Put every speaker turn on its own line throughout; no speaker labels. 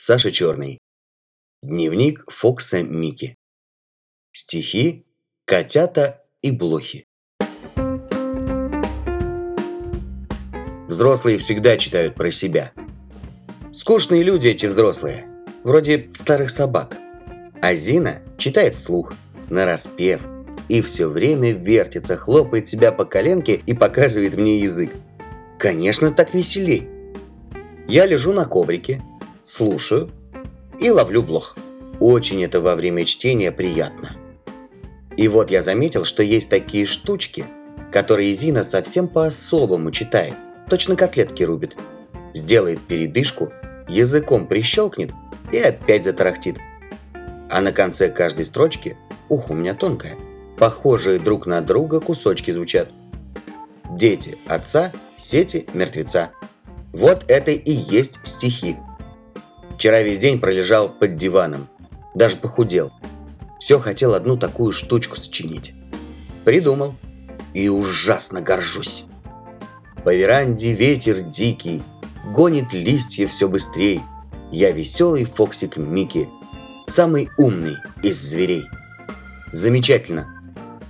Саша Черный. Дневник Фокса Мики. Стихи, котята и блохи. Взрослые всегда читают про себя. Скучные люди эти взрослые, вроде старых собак. А Зина читает вслух, нараспев, и все время вертится, хлопает себя по коленке и показывает мне язык. Конечно, так веселей. Я лежу на коврике, слушаю и ловлю блох. Очень это во время чтения приятно. И вот я заметил, что есть такие штучки, которые Зина совсем по-особому читает, точно котлетки рубит. Сделает передышку, языком прищелкнет и опять затарахтит. А на конце каждой строчки, ух, у меня тонкое, похожие друг на друга кусочки звучат. Дети отца, сети мертвеца. Вот это и есть стихи. Вчера весь день пролежал под диваном. Даже похудел. Все хотел одну такую штучку сочинить. Придумал. И ужасно горжусь. По веранде ветер дикий, Гонит листья все быстрей. Я веселый Фоксик Микки, Самый умный из зверей. Замечательно.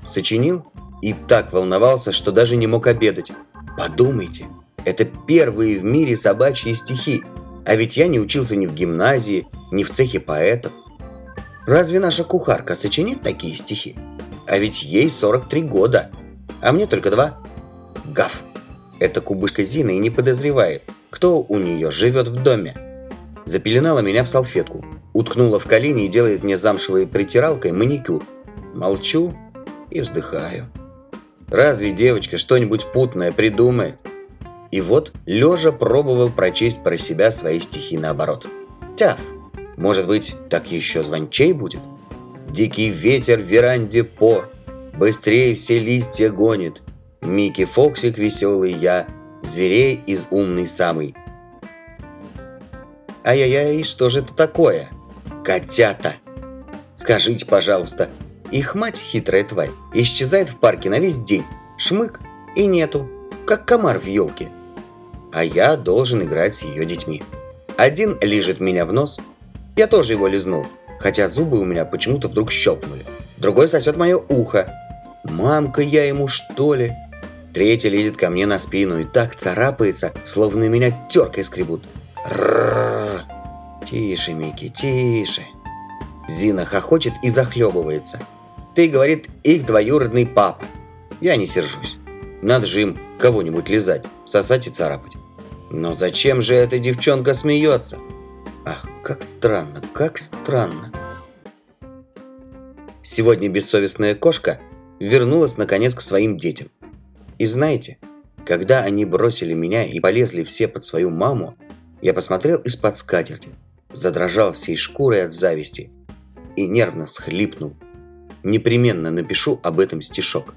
Сочинил и так волновался, что даже не мог обедать. Подумайте, это первые в мире собачьи стихи – а ведь я не учился ни в гимназии, ни в цехе поэтов. Разве наша кухарка сочинит такие стихи? А ведь ей 43 года, а мне только два. Гав. Эта кубышка Зина и не подозревает, кто у нее живет в доме. Запеленала меня в салфетку, уткнула в колени и делает мне замшевой притиралкой маникюр. Молчу и вздыхаю. Разве девочка что-нибудь путное придумает? И вот, лежа пробовал прочесть про себя свои стихи наоборот. Тя, может быть, так еще звончей будет? Дикий ветер в веранде по, быстрее все листья гонит. Микки Фоксик веселый я, зверей из умный самый. Ай-яй-яй, что же это такое? Котята! Скажите, пожалуйста, их мать, хитрая тварь, исчезает в парке на весь день. Шмык и нету, как комар в елке а я должен играть с ее детьми. Один лижет меня в нос, я тоже его лизнул, хотя зубы у меня почему-то вдруг щелкнули. Другой сосет мое ухо. Мамка я ему что ли? Третий лезет ко мне на спину и так царапается, словно меня теркой скребут. Рррррр. Тише, Микки, тише. Зина хохочет и захлебывается. Ты, говорит, их двоюродный папа. Я не сержусь. Надо же им кого-нибудь лизать, сосать и царапать. Но зачем же эта девчонка смеется? Ах, как странно, как странно. Сегодня бессовестная кошка вернулась наконец к своим детям. И знаете, когда они бросили меня и полезли все под свою маму, я посмотрел из-под скатерти, задрожал всей шкурой от зависти и нервно всхлипнул. Непременно напишу об этом стишок.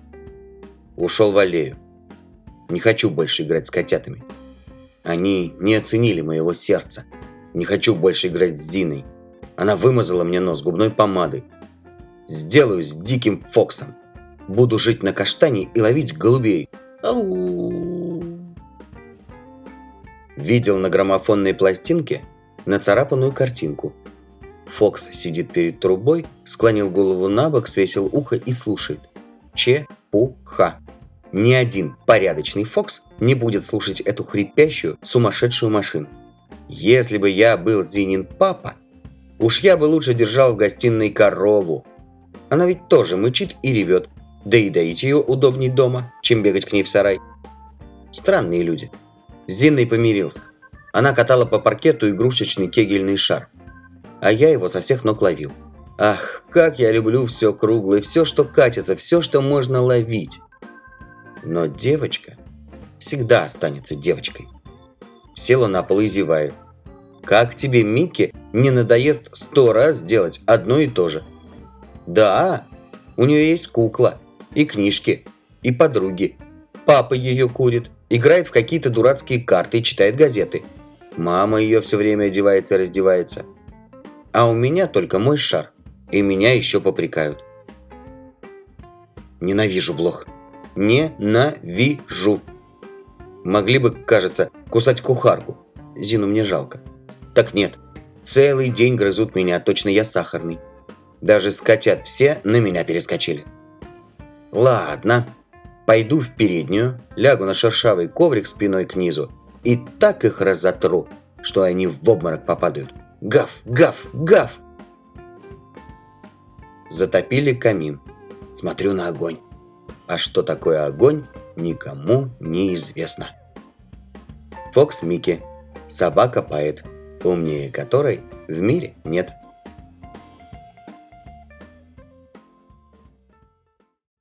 Ушел в аллею. Не хочу больше играть с котятами. Они не оценили моего сердца. Не хочу больше играть с Зиной. Она вымазала мне нос губной помадой. Сделаю с диким Фоксом. Буду жить на каштане и ловить голубей. Ау! Видел на граммофонной пластинке нацарапанную картинку. Фокс сидит перед трубой, склонил голову на бок, свесил ухо и слушает. Че-пу-ха. Ни один порядочный Фокс не будет слушать эту хрипящую, сумасшедшую машину. Если бы я был Зинин папа, уж я бы лучше держал в гостиной корову. Она ведь тоже мычит и ревет, да и доить ее удобней дома, чем бегать к ней в сарай. Странные люди. С Зиной помирился. Она катала по паркету игрушечный кегельный шар. А я его со всех ног ловил. Ах, как я люблю все круглое, все, что катится, все, что можно ловить. Но девочка всегда останется девочкой. Села на пол и зевает. Как тебе, Микки, не надоест сто раз делать одно и то же? Да, у нее есть кукла, и книжки, и подруги. Папа ее курит, играет в какие-то дурацкие карты и читает газеты. Мама ее все время одевается и раздевается. А у меня только мой шар, и меня еще попрекают. Ненавижу блох. Ненавижу. Могли бы, кажется, кусать кухарку. Зину мне жалко. Так нет. Целый день грызут меня, точно я сахарный. Даже скотят все на меня перескочили. Ладно, пойду в переднюю, лягу на шершавый коврик спиной к низу и так их разотру, что они в обморок попадают. Гав, гав, гав! Затопили камин. Смотрю на огонь. А что такое огонь, никому не известно. Фокс Микки. Собака-поэт, умнее которой в мире нет.